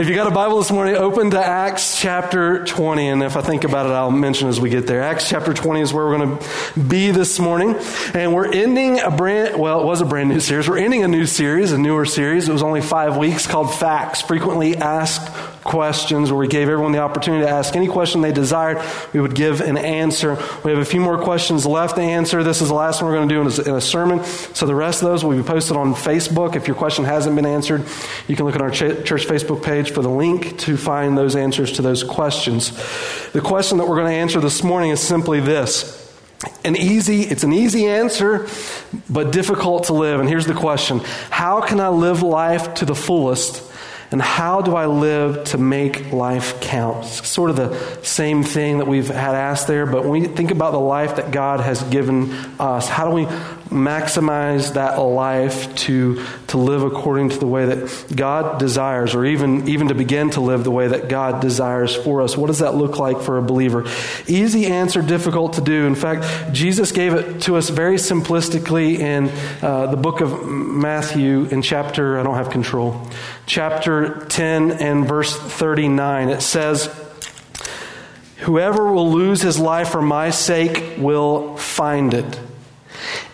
if you got a Bible this morning, open to Acts chapter 20. And if I think about it, I'll mention as we get there. Acts chapter 20 is where we're going to be this morning. And we're ending a brand, well, it was a brand new series. We're ending a new series, a newer series. It was only five weeks called Facts, Frequently Asked questions where we gave everyone the opportunity to ask any question they desired. We would give an answer. We have a few more questions left to answer. This is the last one we're going to do in a, sermon. So the rest of those will be posted on Facebook. If your question hasn't been answered, you can look at our church Facebook page for the link to find those answers to those questions. The question that we're going to answer this morning is simply this. An easy, it's an easy answer, but difficult to live. And here's the question How can I live life to the fullest and how do I live to make life count? It's sort of the same thing that we've had asked there, but when we think about the life that God has given us, how do we maximize that life to, to live according to the way that God desires, or even, even to begin to live the way that God desires for us? What does that look like for a believer? Easy answer, difficult to do. In fact, Jesus gave it to us very simplistically in uh, the book of Matthew in chapter, I don't have control, chapter 10 and verse 39. It says, Whoever will lose his life for my sake will find it.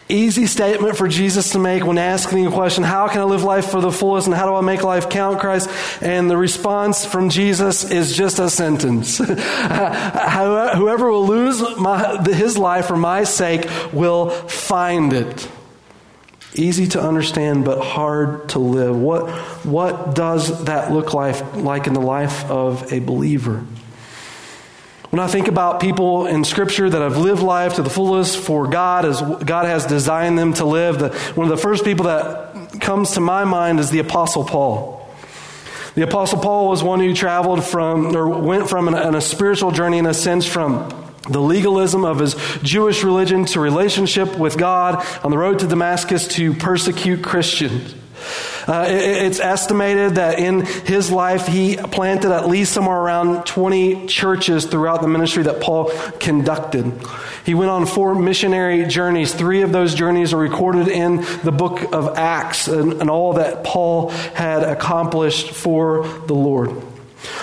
Easy statement for Jesus to make when asking the question, How can I live life for the fullest and how do I make life count, Christ? And the response from Jesus is just a sentence. Whoever will lose my, his life for my sake will find it. Easy to understand, but hard to live. What, what does that look like, like in the life of a believer? When I think about people in Scripture that have lived life to the fullest for God as God has designed them to live, the, one of the first people that comes to my mind is the Apostle Paul. The Apostle Paul was one who traveled from, or went from an, a spiritual journey in a sense from the legalism of his Jewish religion to relationship with God on the road to Damascus to persecute Christians. Uh, it's estimated that in his life he planted at least somewhere around 20 churches throughout the ministry that Paul conducted. He went on four missionary journeys. Three of those journeys are recorded in the book of Acts and, and all that Paul had accomplished for the Lord.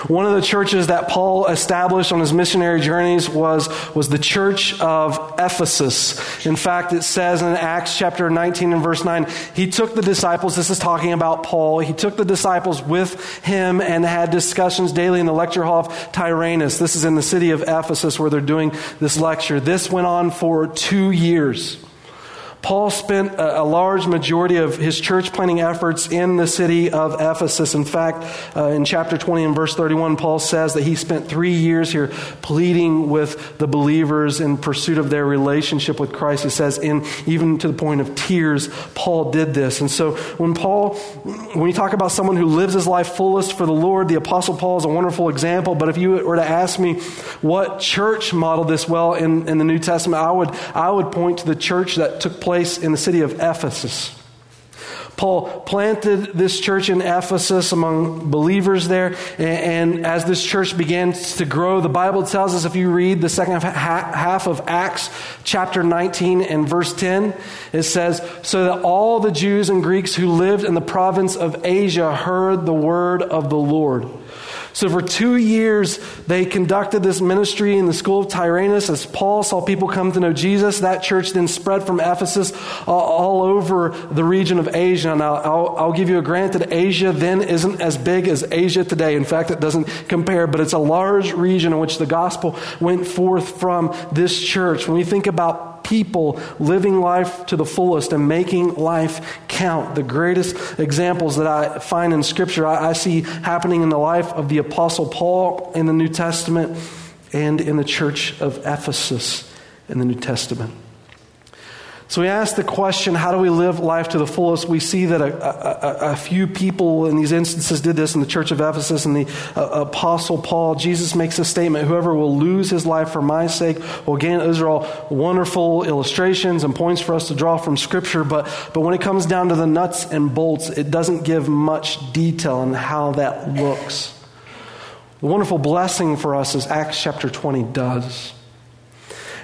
One of the churches that Paul established on his missionary journeys was, was the church of Ephesus. In fact, it says in Acts chapter 19 and verse 9, he took the disciples, this is talking about Paul, he took the disciples with him and had discussions daily in the lecture hall of Tyrannus. This is in the city of Ephesus where they're doing this lecture. This went on for two years. Paul spent a, a, large majority of his church planting efforts in the city of Ephesus. In fact, uh, in chapter 20 and verse 31, Paul says that he spent three years here pleading with the believers in pursuit of their relationship with Christ. He says, in even to the point of tears, Paul did this. And so when Paul, when you talk about someone who lives his life fullest for the Lord, the Apostle Paul is a wonderful example. But if you were to ask me what church modeled this well in, in the New Testament, I would, I would point to the church that took place place in the city of Ephesus. Paul planted this church in Ephesus among believers there. And, as this church began to grow, the Bible tells us if you read the second half of Acts chapter 19 and verse 10, it says, So that all the Jews and Greeks who lived in the province of Asia heard the word of the Lord. So for two years, they conducted this ministry in the school of Tyrannus as Paul saw people come to know Jesus. That church then spread from Ephesus uh, all over the region of Asia. Now, I'll, I'll give you a grant that Asia then isn't as big as Asia today. In fact, it doesn't compare, but it's a large region in which the gospel went forth from this church. When we think about people living life to the fullest and making life count. The greatest examples that I find in Scripture, I, I see happening in the life of the Apostle Paul in the New Testament and in the church of Ephesus in the New Testament. So we ask the question, how do we live life to the fullest? We see that a, a, a few people in these instances did this in the church of Ephesus and the uh, Apostle Paul. Jesus makes a statement whoever will lose his life for my sake will gain Those are all wonderful illustrations and points for us to draw from Scripture, but, but when it comes down to the nuts and bolts, it doesn't give much detail on how that looks. The wonderful blessing for us is Acts chapter 20 does.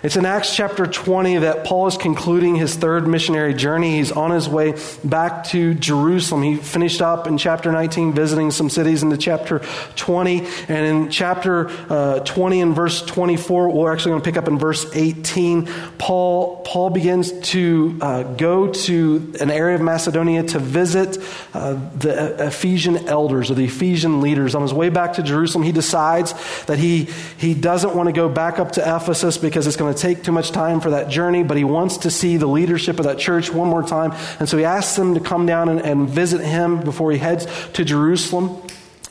It's in Acts chapter 20 that Paul is concluding his third missionary journey. He's on his way back to Jerusalem. He finished up in chapter 19 visiting some cities into chapter 20. And in chapter uh, 20 and verse 24, we're actually going to pick up in verse 18. Paul, Paul begins to uh, go to an area of Macedonia to visit uh, the Ephesian elders or the Ephesian leaders. On his way back to Jerusalem, he decides that he, he doesn't want to go back up to Ephesus because it's going to take too much time for that journey, but he wants to see the leadership of that church one more time. And so he asks them to come down and, and visit him before he heads to Jerusalem.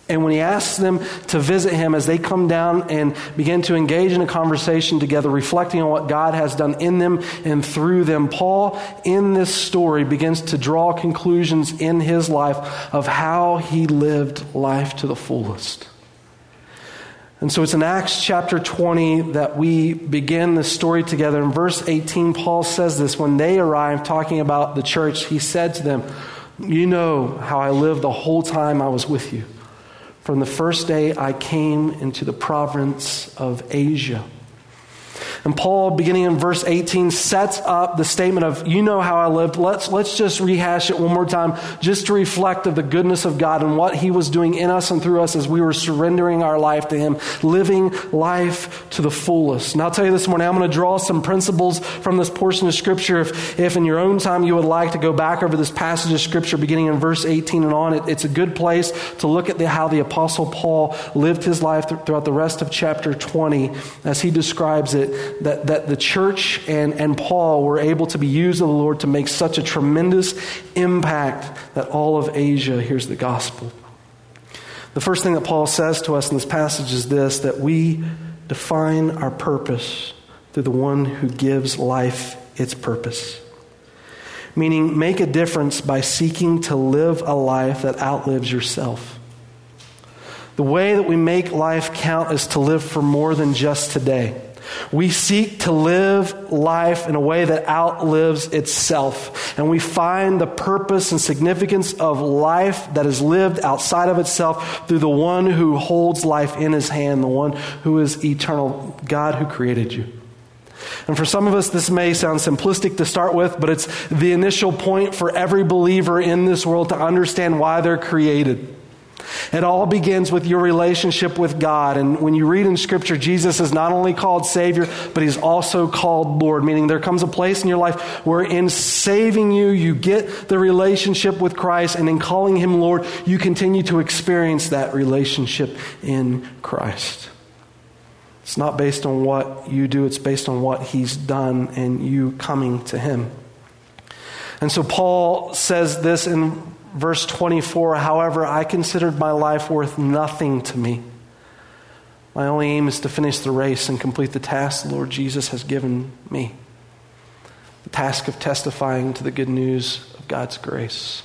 And when he asks them to visit him, as they come down and begin to engage in a conversation together, reflecting on what God has done in them and through them, Paul, in this story, begins to draw conclusions in his life of how he lived life to the fullest. And so it's in Acts chapter 20 that we begin the story together. In verse 18, Paul says this when they arrived, talking about the church, he said to them, You know how I lived the whole time I was with you. From the first day I came into the province of Asia. And Paul, beginning in verse 18, sets up the statement of, you know how I lived. Let's, let's just rehash it one more time, just to reflect of the goodness of God and what he was doing in us and through us as we were surrendering our life to him, living life to the fullest. And I'll tell you this morning, I'm going to draw some principles from this portion of scripture. If, if in your own time you would like to go back over this passage of scripture, beginning in verse 18 and on, it, it's a good place to look at the, how the apostle Paul lived his life throughout the rest of chapter 20 as he describes it that, that the church and, and Paul were able to be used of the Lord to make such a tremendous impact that all of Asia hears the gospel. The first thing that Paul says to us in this passage is this that we define our purpose through the one who gives life its purpose. Meaning, make a difference by seeking to live a life that outlives yourself. The way that we make life count is to live for more than just today. We seek to live life in a way that outlives itself. And we find the purpose and significance of life that is lived outside of itself through the one who holds life in his hand, the one who is eternal, God who created you. And for some of us, this may sound simplistic to start with, but it's the initial point for every believer in this world to understand why they're created. It all begins with your relationship with God. And when you read in Scripture, Jesus is not only called Savior, but He's also called Lord, meaning there comes a place in your life where in saving you, you get the relationship with Christ, and in calling Him Lord, you continue to experience that relationship in Christ. It's not based on what you do, it's based on what He's done and you coming to Him. And so Paul says this in verse 24 However, I considered my life worth nothing to me. My only aim is to finish the race and complete the task the Lord Jesus has given me the task of testifying to the good news of God's grace.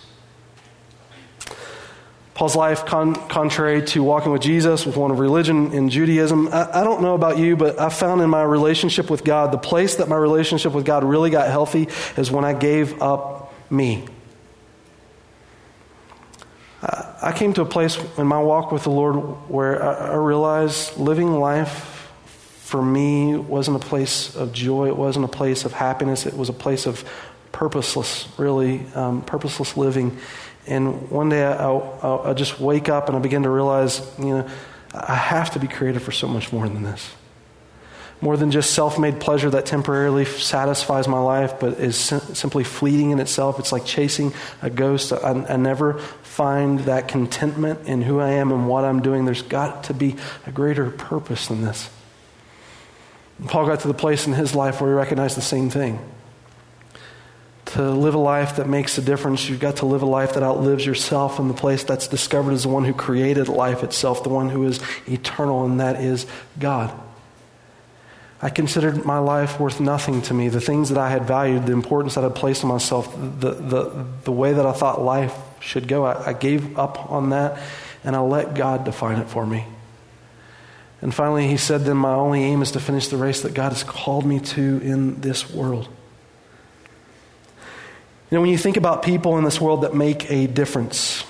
Paul's life, con- contrary to walking with Jesus, was one of religion and Judaism. I-, I don't know about you, but I found in my relationship with God, the place that my relationship with God really got healthy is when I gave up me. I came to a place in my walk with the Lord where I realized living life for me wasn't a place of joy, it wasn't a place of happiness, it was a place of purposeless, really, um, purposeless living. And one day I, I, I just wake up and I begin to realize, you know, I have to be created for so much more than this more than just self made pleasure that temporarily satisfies my life, but is sim- simply fleeting in itself. It's like chasing a ghost. I, I, never find that contentment in who I am and what I'm doing. There's got to be a greater purpose than this. And Paul got to the place in his life where he recognized the same thing. To live a life that makes a difference, you've got to live a life that outlives yourself, and the place that's discovered is the one who created life itself, the one who is eternal, and that is God. I considered my life worth nothing to me. The things that I had valued, the importance that I placed on myself, the, the, the way that I thought life should go, I, I gave up on that and I let God define it for me. And finally, he said, Then my only aim is to finish the race that God has called me to in this world. You know, when you think about people in this world that make a difference,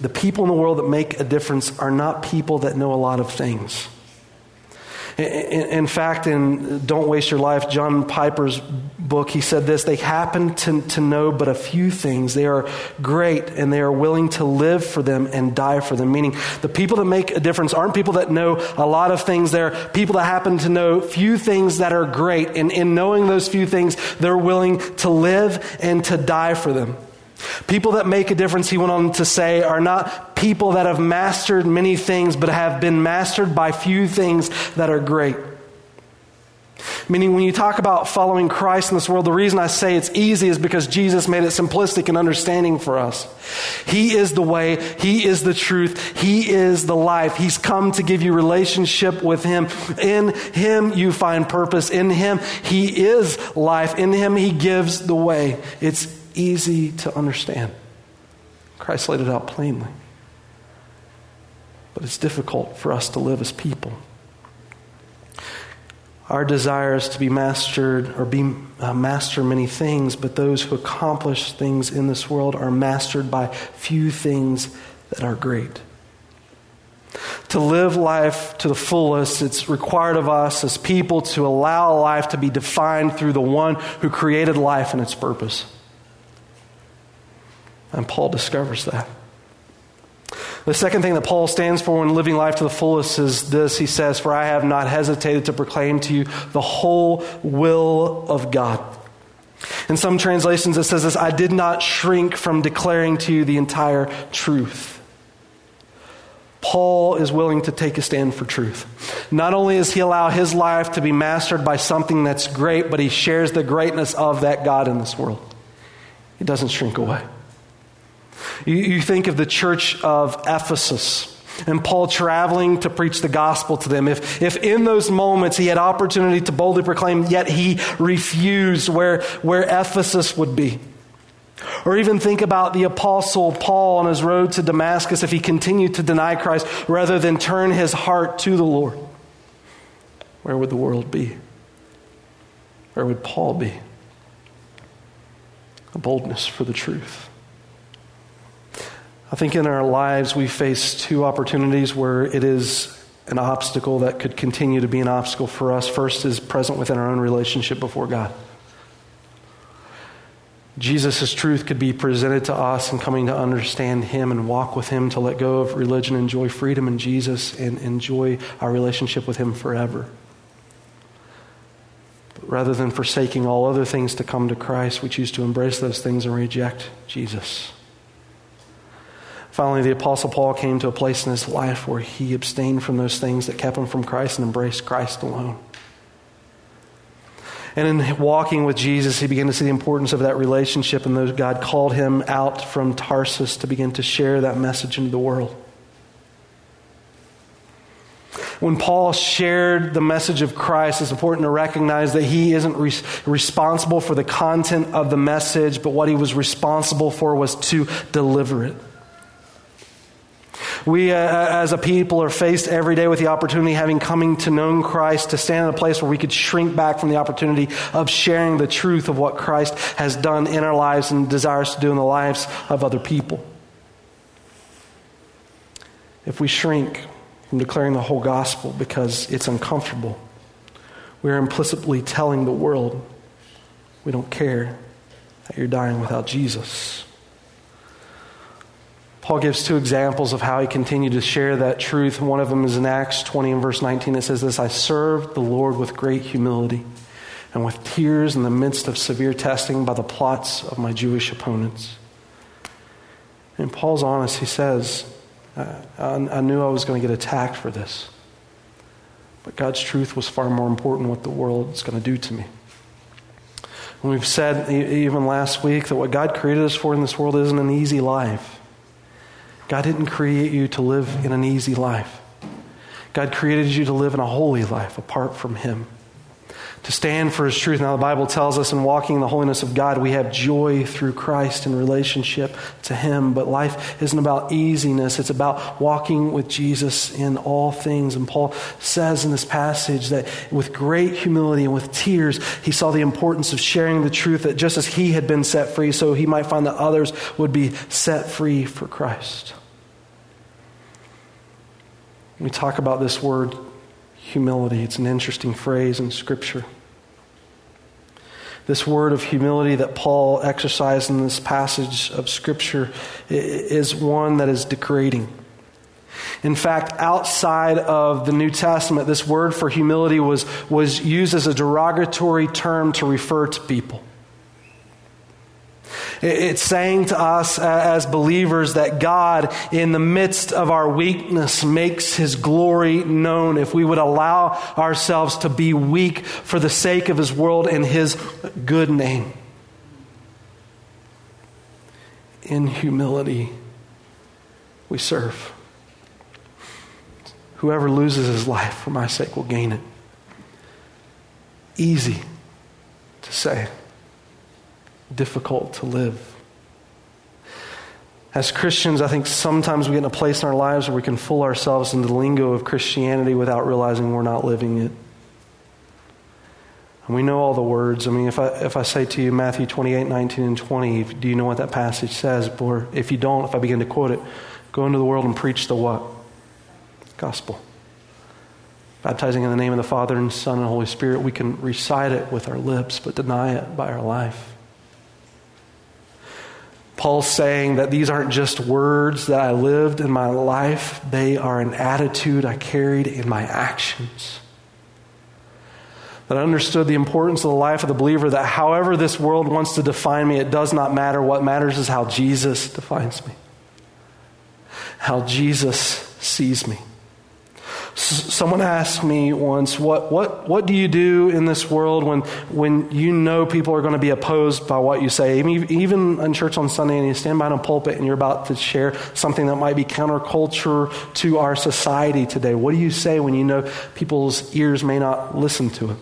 the people in the world that make a difference are not people that know a lot of things. In fact, in Don't Waste Your Life, John Piper's book, he said this They happen to, to know but a few things. They are great and they are willing to live for them and die for them. Meaning, the people that make a difference aren't people that know a lot of things. They're people that happen to know few things that are great. And in knowing those few things, they're willing to live and to die for them. People that make a difference, he went on to say, are not people that have mastered many things, but have been mastered by few things that are great. Meaning, when you talk about following Christ in this world, the reason I say it's easy is because Jesus made it simplistic and understanding for us. He is the way, He is the truth, He is the life. He's come to give you relationship with Him. In Him, you find purpose. In Him, He is life. In Him, He gives the way. It's easy to understand. Christ laid it out plainly. But it's difficult for us to live as people. Our desire is to be mastered or be uh, master many things, but those who accomplish things in this world are mastered by few things that are great. To live life to the fullest, it's required of us as people to allow life to be defined through the one who created life and its purpose. And Paul discovers that. The second thing that Paul stands for when living life to the fullest is this he says, For I have not hesitated to proclaim to you the whole will of God. In some translations, it says this I did not shrink from declaring to you the entire truth. Paul is willing to take a stand for truth. Not only does he allow his life to be mastered by something that's great, but he shares the greatness of that God in this world. He doesn't shrink away. You, you think of the church of Ephesus and Paul traveling to preach the gospel to them. If, if in those moments he had opportunity to boldly proclaim, yet he refused where, where Ephesus would be. Or even think about the apostle Paul on his road to Damascus if he continued to deny Christ rather than turn his heart to the Lord. Where would the world be? Where would Paul be? A boldness for the truth. I think in our lives we face two opportunities where it is an obstacle that could continue to be an obstacle for us. First is present within our own relationship before God. Jesus' truth could be presented to us and coming to understand Him and walk with Him to let go of religion, enjoy freedom in Jesus, and enjoy our relationship with Him forever. But rather than forsaking all other things to come to Christ, we choose to embrace those things and reject Jesus. Finally, the Apostle Paul came to a place in his life where he abstained from those things that kept him from Christ and embraced Christ alone. And in walking with Jesus, he began to see the importance of that relationship, and those God called him out from Tarsus to begin to share that message into the world. When Paul shared the message of Christ, it's important to recognize that he isn't re- responsible for the content of the message, but what he was responsible for was to deliver it. We, uh, as a people, are faced every day with the opportunity, having coming to know Christ, to stand in a place where we could shrink back from the opportunity of sharing the truth of what Christ has done in our lives and desires to do in the lives of other people. If we shrink from declaring the whole gospel because it's uncomfortable, we are implicitly telling the world we don't care that you're dying without Jesus. Paul gives two examples of how he continued to share that truth. One of them is in Acts 20 and verse 19. It says this I served the Lord with great humility and with tears in the midst of severe testing by the plots of my Jewish opponents. And Paul's honest. He says, I, I knew I was going to get attacked for this. But God's truth was far more important than what the world is going to do to me. And we've said even last week that what God created us for in this world isn't an easy life. God didn't create you to live in an easy life. God created you to live in a holy life apart from Him, to stand for His truth. Now, the Bible tells us in walking in the holiness of God, we have joy through Christ in relationship to Him. But life isn't about easiness, it's about walking with Jesus in all things. And Paul says in this passage that with great humility and with tears, he saw the importance of sharing the truth that just as he had been set free, so he might find that others would be set free for Christ. We talk about this word humility. It's an interesting phrase in Scripture. This word of humility that Paul exercised in this passage of Scripture is one that is degrading. In fact, outside of the New Testament, this word for humility was, was used as a derogatory term to refer to people. It's saying to us as believers that God, in the midst of our weakness, makes his glory known if we would allow ourselves to be weak for the sake of his world and his good name. In humility, we serve. Whoever loses his life for my sake will gain it. Easy to say difficult to live. As Christians, I think sometimes we get in a place in our lives where we can fool ourselves into the lingo of Christianity without realizing we're not living it. And we know all the words. I mean, if I, if I say to you Matthew 28, 19, and 20, do you know what that passage says? Or if you don't, if I begin to quote it, go into the world and preach the what? Gospel. Baptizing in the name of the Father and Son and Holy Spirit, we can recite it with our lips, but deny it by our life. Paul's saying that these aren't just words that I lived in my life, they are an attitude I carried in my actions. That I understood the importance of the life of the believer, that however this world wants to define me, it does not matter. What matters is how Jesus defines me, how Jesus sees me. Someone asked me once, what, what, what do you do in this world when, when you know people are going to be opposed by what you say? Even in church on Sunday and you stand behind a pulpit and you're about to share something that might be counterculture to our society today. What do you say when you know people's ears may not listen to it?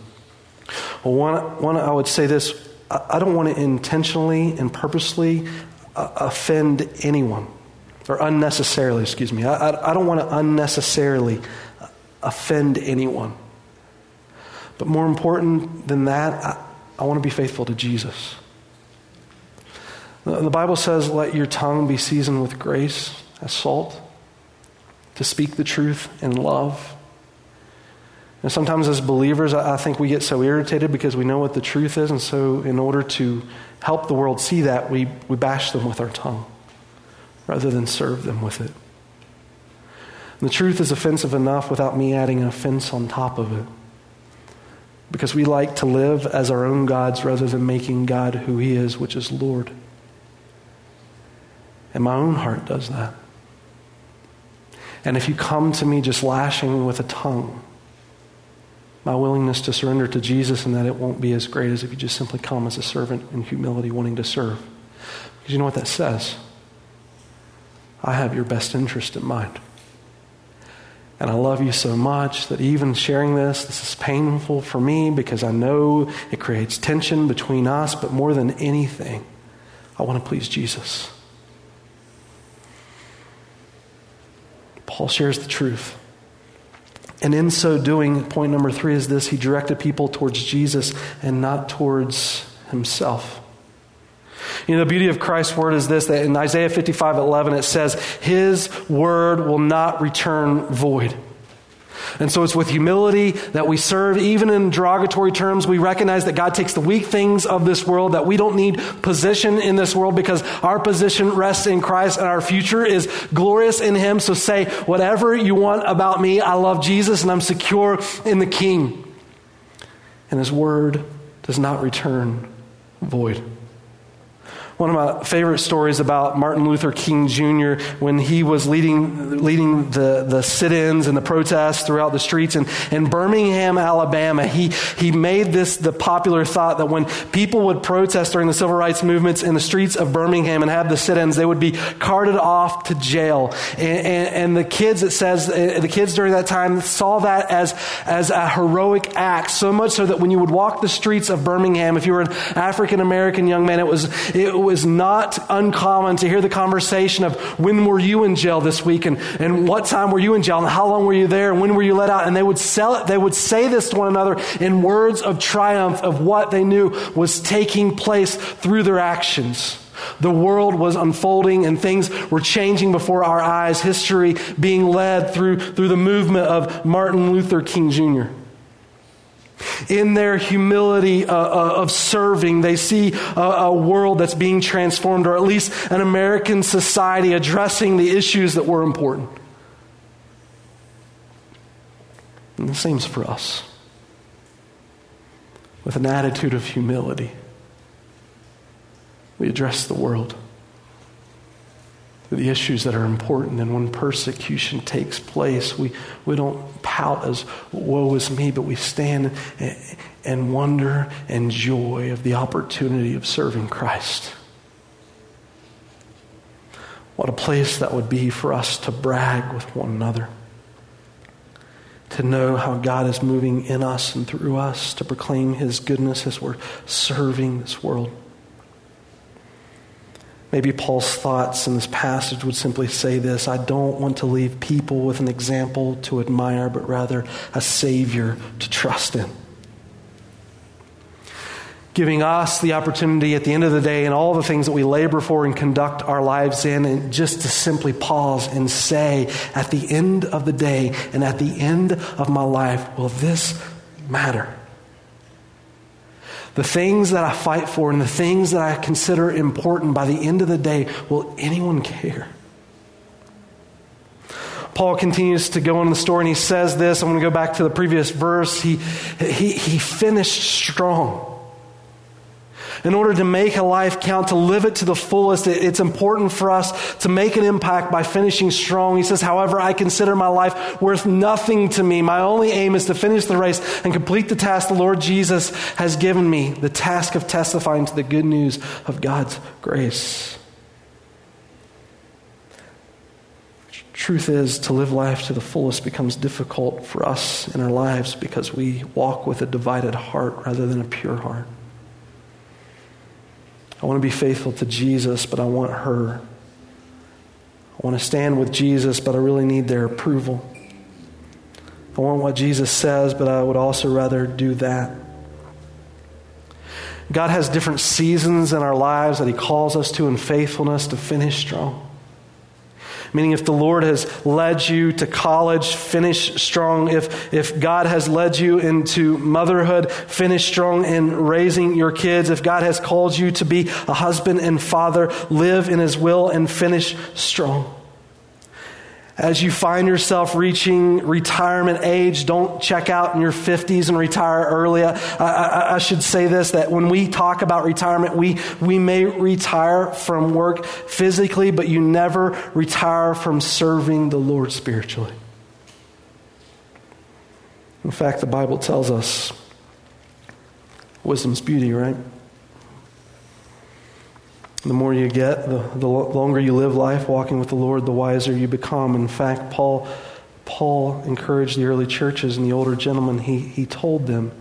Well, one, one I would say this I don't want to intentionally and purposely uh, offend anyone, or unnecessarily, excuse me. I, I, I don't want to unnecessarily offend anyone. But more important than that, I, I want to be faithful to Jesus. The, the Bible says, let your tongue be seasoned with grace as salt, to speak the truth in love. And sometimes as believers, I, I think we get so irritated because we know what the truth is, and so in order to help the world see that, we, we bash them with our tongue rather than serve them with it. The truth is offensive enough without me adding an offense on top of it. Because we like to live as our own gods rather than making God who He is, which is Lord. And my own heart does that. And if you come to me just lashing with a tongue, my willingness to surrender to Jesus and that it won't be as great as if you just simply come as a servant in humility wanting to serve. Because you know what that says? I have your best interest in mind. And I love you so much that even sharing this, this is painful for me because I know it creates tension between us, but more than anything, I want to please Jesus. Paul shares the truth. And in so doing, point number three is this he directed people towards Jesus and not towards himself. You know, the beauty of Christ's word is this that in Isaiah 55 11, it says, His word will not return void. And so it's with humility that we serve, even in derogatory terms. We recognize that God takes the weak things of this world, that we don't need position in this world because our position rests in Christ and our future is glorious in Him. So say whatever you want about me. I love Jesus and I'm secure in the King. And His word does not return void. One of my favorite stories about Martin Luther King Jr. when he was leading, leading the, the sit ins and the protests throughout the streets. And in Birmingham, Alabama, he, he made this the popular thought that when people would protest during the civil rights movements in the streets of Birmingham and have the sit ins, they would be carted off to jail. And, and, and the kids, it says, uh, the kids during that time saw that as, as a heroic act, so much so that when you would walk the streets of Birmingham, if you were an African American young man, it was, it was not uncommon to hear the conversation of when were you in jail this week and, and what time were you in jail and how long were you there and when were you let out? And they would sell it, they would say this to one another in words of triumph of what they knew was taking place through their actions. The world was unfolding and things were changing before our eyes, history being led through, through the movement of Martin Luther King Jr. In their humility uh, uh, of serving, they see a, a world that's being transformed, or at least an American society addressing the issues that were important. And the same's for us. With an attitude of humility, we address the world the issues that are important. And when persecution takes place, we, we don't pout as, woe is me, but we stand in wonder and joy of the opportunity of serving Christ. What a place that would be for us to brag with one another. To know how God is moving in us and through us to proclaim His goodness as we're serving this world. Maybe Paul's thoughts in this passage would simply say this I don't want to leave people with an example to admire, but rather a Savior to trust in. Giving us the opportunity at the end of the day and all the things that we labor for and conduct our lives in, and just to simply pause and say, at the end of the day and at the end of my life, will this matter? The things that I fight for and the things that I consider important by the end of the day, will anyone care? Paul continues to go on the story and he says this. I'm going to go back to the previous verse. He, he, he finished strong in order to make a life count, to live it to the fullest, it's important for us to make an impact by finishing strong. He says, however, I consider my life worth nothing to me. My only aim is to finish the race and complete the task the Lord Jesus has given me the task of testifying to the good news of God's grace. Truth is, to live life to the fullest becomes difficult for us in our lives because we walk with a divided heart rather than a pure heart. I want to be faithful to Jesus, but I want her. I want to stand with Jesus, but I really need their approval. I want what Jesus says, but I would also rather do that. God has different seasons in our lives that He calls us to in faithfulness to finish strong. Meaning, if the Lord has led you to college, finish strong. If, if God has led you into motherhood, finish strong in raising your kids. If God has called you to be a husband and father, live in His will and finish strong. As you find yourself reaching retirement age, don't check out in your 50s and retire early. I, I, I, should say this that when we talk about retirement, we, we may retire from work physically, but you never retire from serving the Lord spiritually. In fact, the Bible tells us wisdom's beauty, right? The more you get, the, the longer you live life walking with the Lord, the wiser you become. In fact, Paul, Paul encouraged the early churches and the older gentlemen, he, he told them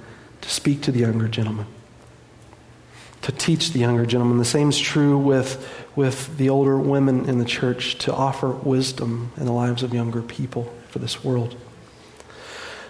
to speak to the younger gentlemen, to teach the younger gentlemen. The same is true with, with the older women in the church, to offer wisdom in the lives of younger people for this world.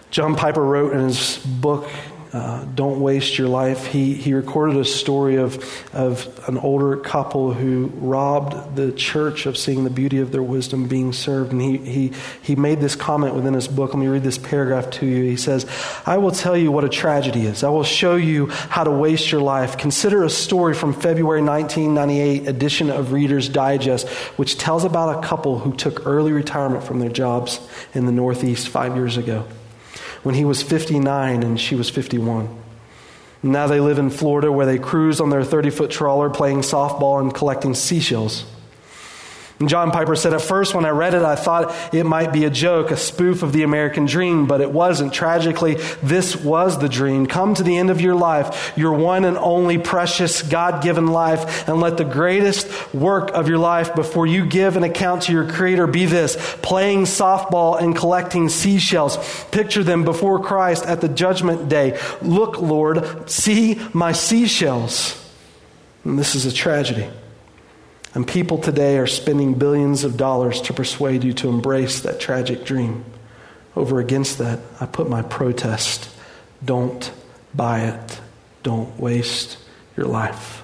John Piper wrote in his book, uh, don't waste your life. He, he recorded a story of, of an older couple who robbed the church of seeing the beauty of their wisdom being served. And he, he, he made this comment within his book. Let me read this paragraph to you. He says, I will tell you what a tragedy is. I will show you how to waste your life. Consider a story from February 1998 edition of Reader's Digest, which tells about a couple who took early retirement from their jobs in the Northeast five years ago when he was 59 and she was 51. Now they live in Florida where they cruise on their 30 foot trawler playing softball and collecting seashells. And John Piper said, At first, when I read it, I thought it might be a joke, a spoof of the American dream, but it wasn't. Tragically, this was the dream. Come to the end of your life, your one and only precious God given life, and let the greatest work of your life before you give an account to your Creator be this playing softball and collecting seashells. Picture them before Christ at the judgment day. Look, Lord, see my seashells. And this is a tragedy. And people today are spending billions of dollars to persuade you to embrace that tragic dream. Over against that, I put my protest. Don't buy it. Don't waste your life.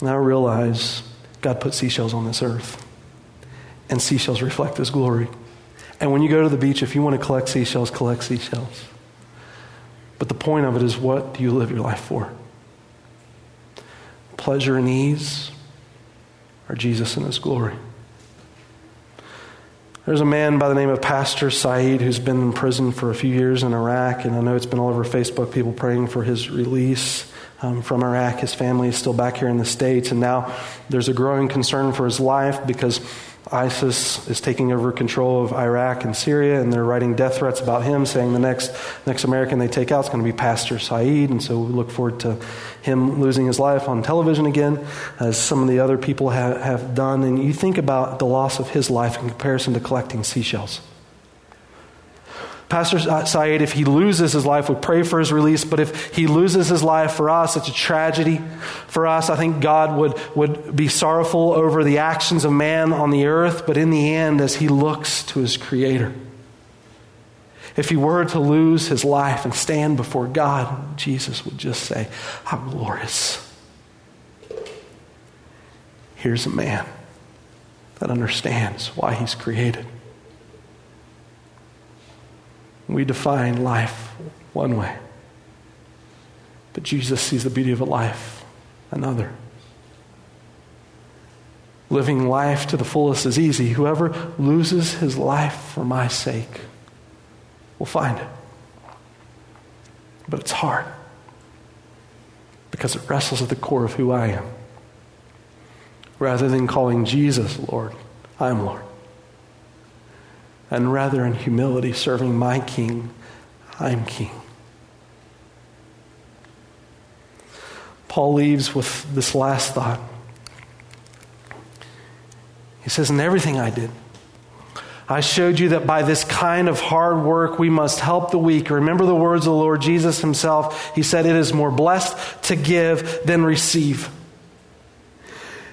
And I realize God put seashells on this earth, and seashells reflect His glory. And when you go to the beach, if you want to collect seashells, collect seashells. But the point of it is what do you live your life for? Pleasure and ease, are Jesus and His glory? There's a man by the name of Pastor Saeed who's been in prison for a few years in Iraq, and I know it's been all over Facebook, people praying for his release um, from Iraq. His family is still back here in the States, and now there's a growing concern for his life because ISIS is taking over control of Iraq and Syria, and they're writing death threats about him, saying the next, next American they take out is going to be Pastor Saeed. And so we look forward to him losing his life on television again, as some of the other people have, have done. And you think about the loss of his life in comparison to collecting seashells. Pastor Saeed, if he loses his life, we pray for his release. But if he loses his life for us, it's a tragedy for us. I think God would, would be sorrowful over the actions of man on the earth, but in the end, as he looks to his Creator, if he were to lose his life and stand before God, Jesus would just say, How glorious. Here's a man that understands why he's created. We define life one way, but Jesus sees the beauty of a life another. Living life to the fullest is easy. Whoever loses his life for my sake will find it. But it's hard because it wrestles at the core of who I am. Rather than calling Jesus Lord, I am Lord and rather in humility, serving my King, I'm King. Paul leaves with this last thought. He says, In everything I did, I showed you that by this kind of hard work we must help the weak. Remember the words of the Lord Jesus himself. He said, It is more blessed to give than receive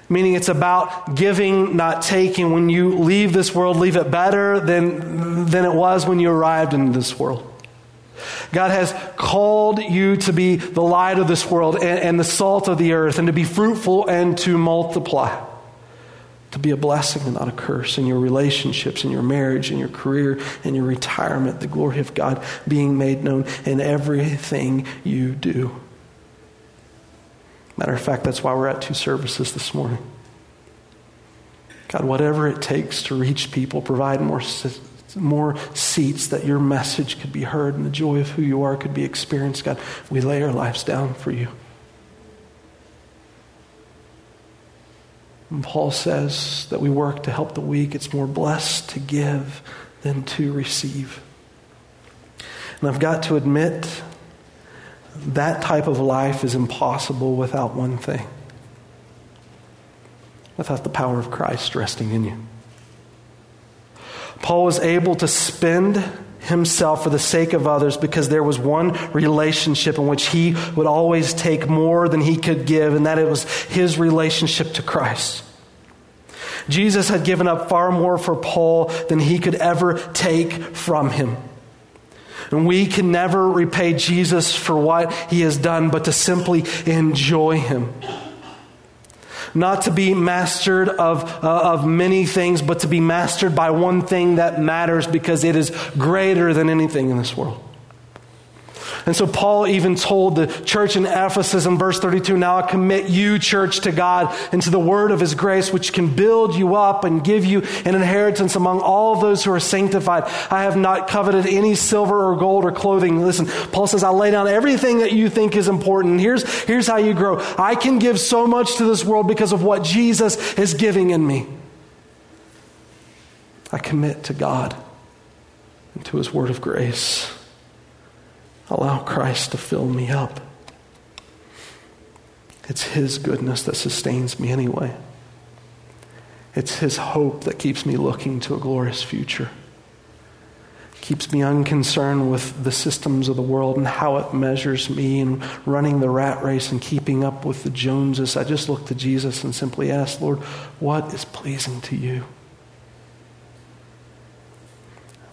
meaning it's about giving, not taking. When you leave this world, leave it better than, than it was when you arrived in this world. God has called you to be the light of this world and, and the salt of the earth, and to be fruitful and to multiply. To be a blessing and not a curse in your relationships, in your marriage, in your career, in your retirement, the glory of God being made known in everything you do. Matter of fact, that's why we're at two services this morning. God, whatever it takes to reach people, provide more, more seats that your message could be heard and the joy of who you are could be experienced. God, we lay our lives down for you. And Paul says that we work to help the weak. It's more blessed to give than to receive. And I've got to admit that type of life is impossible without one thing without the power of Christ resting in you. Paul was able to spend himself for the sake of others because there was one relationship in which he would always take more than he could give, and that it was his relationship to Christ. Jesus had given up far more for Paul than he could ever take from him. And we can never repay Jesus for what he has done, but to simply enjoy him. Not to be mastered of, uh, of many things, but to be mastered by one thing that matters because it is greater than anything in this world. And so Paul even told the church in Ephesus in verse 32 Now I commit you, church, to God and to the word of his grace, which can build you up and give you an inheritance among all those who are sanctified. I have not coveted any silver or gold or clothing. Listen, Paul says, I lay down everything that you think is important. Here's, here's how you grow. I can give so much to this world because of what Jesus is giving in me. I commit to God and to his word of grace. Allow Christ to fill me up. It's His goodness that sustains me anyway. It's His hope that keeps me looking to a glorious future. Keeps me unconcerned with the systems of the world and how it measures me and running the rat race and keeping up with the Joneses. I just look to Jesus and simply ask, Lord, what is pleasing to you?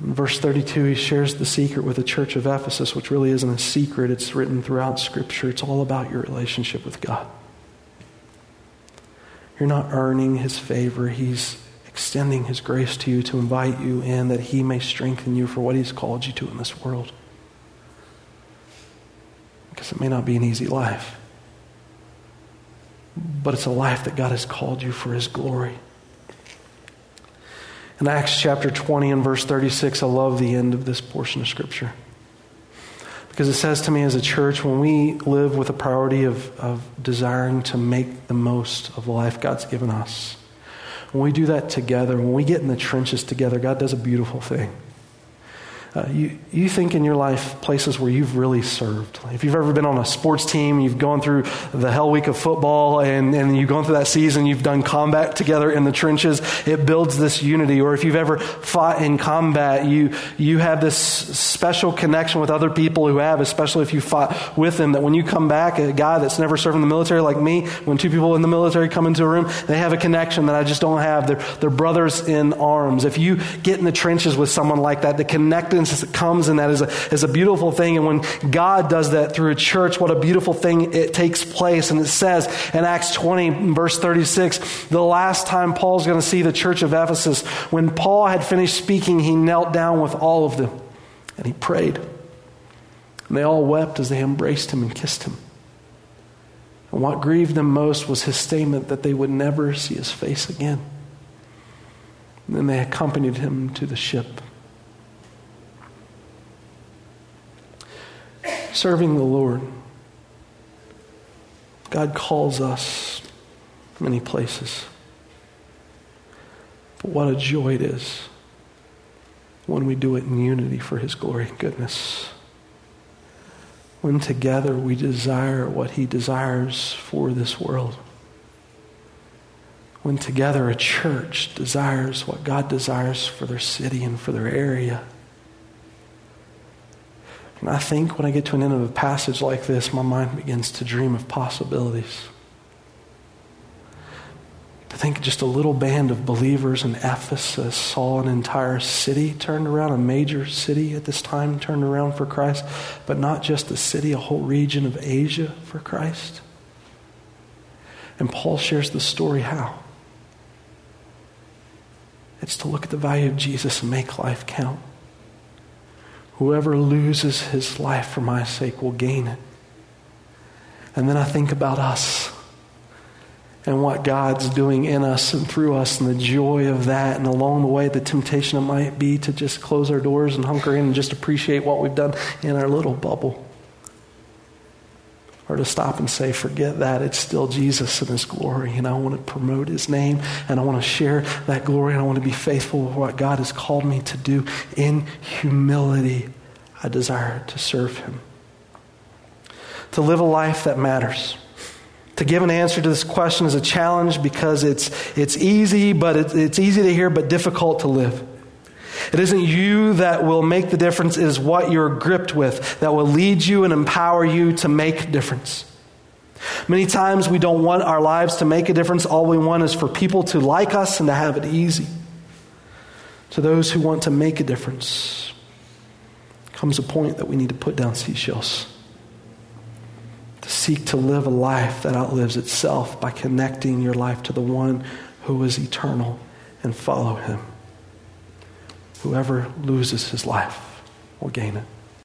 In verse 32, he shares the secret with the church of Ephesus, which really isn't a secret. It's written throughout Scripture. It's all about your relationship with God. You're not earning his favor. He's extending his grace to you to invite you in that he may strengthen you for what he's called you to in this world. Because it may not be an easy life, but it's a life that God has called you for his glory. In Acts chapter 20 and verse 36, I love the end of this portion of Scripture. Because it says to me as a church, when we live with a priority of, of desiring to make the most of the life God's given us, when we do that together, when we get in the trenches together, God does a beautiful thing. Uh, you, you think in your life places where you've really served. If you've ever been on a sports team, you've gone through the hell week of football, and, and you've gone through that season, you've done combat together in the trenches, it builds this unity. Or if you've ever fought in combat, you, you have this special connection with other people who have, especially if you fought with them, that when you come back, a guy that's never served in the military like me, when two people in the military come into a room, they have a connection that I just don't have. They're, they're brothers in arms. If you get in the trenches with someone like that, the connecting that comes and that is a, is a beautiful thing. And when God does that through a church, what a beautiful thing it takes place. And it says in Acts 20, verse 36, the last time Paul's going to see the church of Ephesus, when Paul had finished speaking, he knelt down with all of them and he prayed. And they all wept as they embraced him and kissed him. And what grieved them most was his statement that they would never see his face again. And then they accompanied him to the ship. Serving the Lord. God calls us many places. But what a joy it is when we do it in unity for His glory and goodness. When together we desire what He desires for this world. When together a church desires what God desires for their city and for their area. And I think when I get to an end of a passage like this, my mind begins to dream of possibilities. I think just a little band of believers in Ephesus saw an entire city turned around, a major city at this time turned around for Christ, but not just a city, a whole region of Asia for Christ. And Paul shares the story how? It's to look at the value of Jesus and make life count. Whoever loses his life for my sake will gain it. And then I think about us and what God's doing in us and through us and the joy of that. And along the way, the temptation it might be to just close our doors and hunker in and just appreciate what we've done in our little bubble or to stop and say, forget that. It's still Jesus and His glory. And I want to promote His name and I want to share that glory and I want to be faithful with what God has called me to do. In humility, I desire to serve Him. To live a life that matters. To give an answer to this question is a challenge because it's, it's easy, but it, it's easy to hear, but difficult to live. It isn't you that will make the difference, it is what you're gripped with that will lead you and empower you to make difference. Many times we don't want our lives to make a difference. All we want is for people to like us and to have it easy. To those who want to make a difference, comes a point that we need to put down seashells. To seek to live a life that outlives itself by connecting your life to the one who is eternal and follow him. Whoever loses his life will gain it.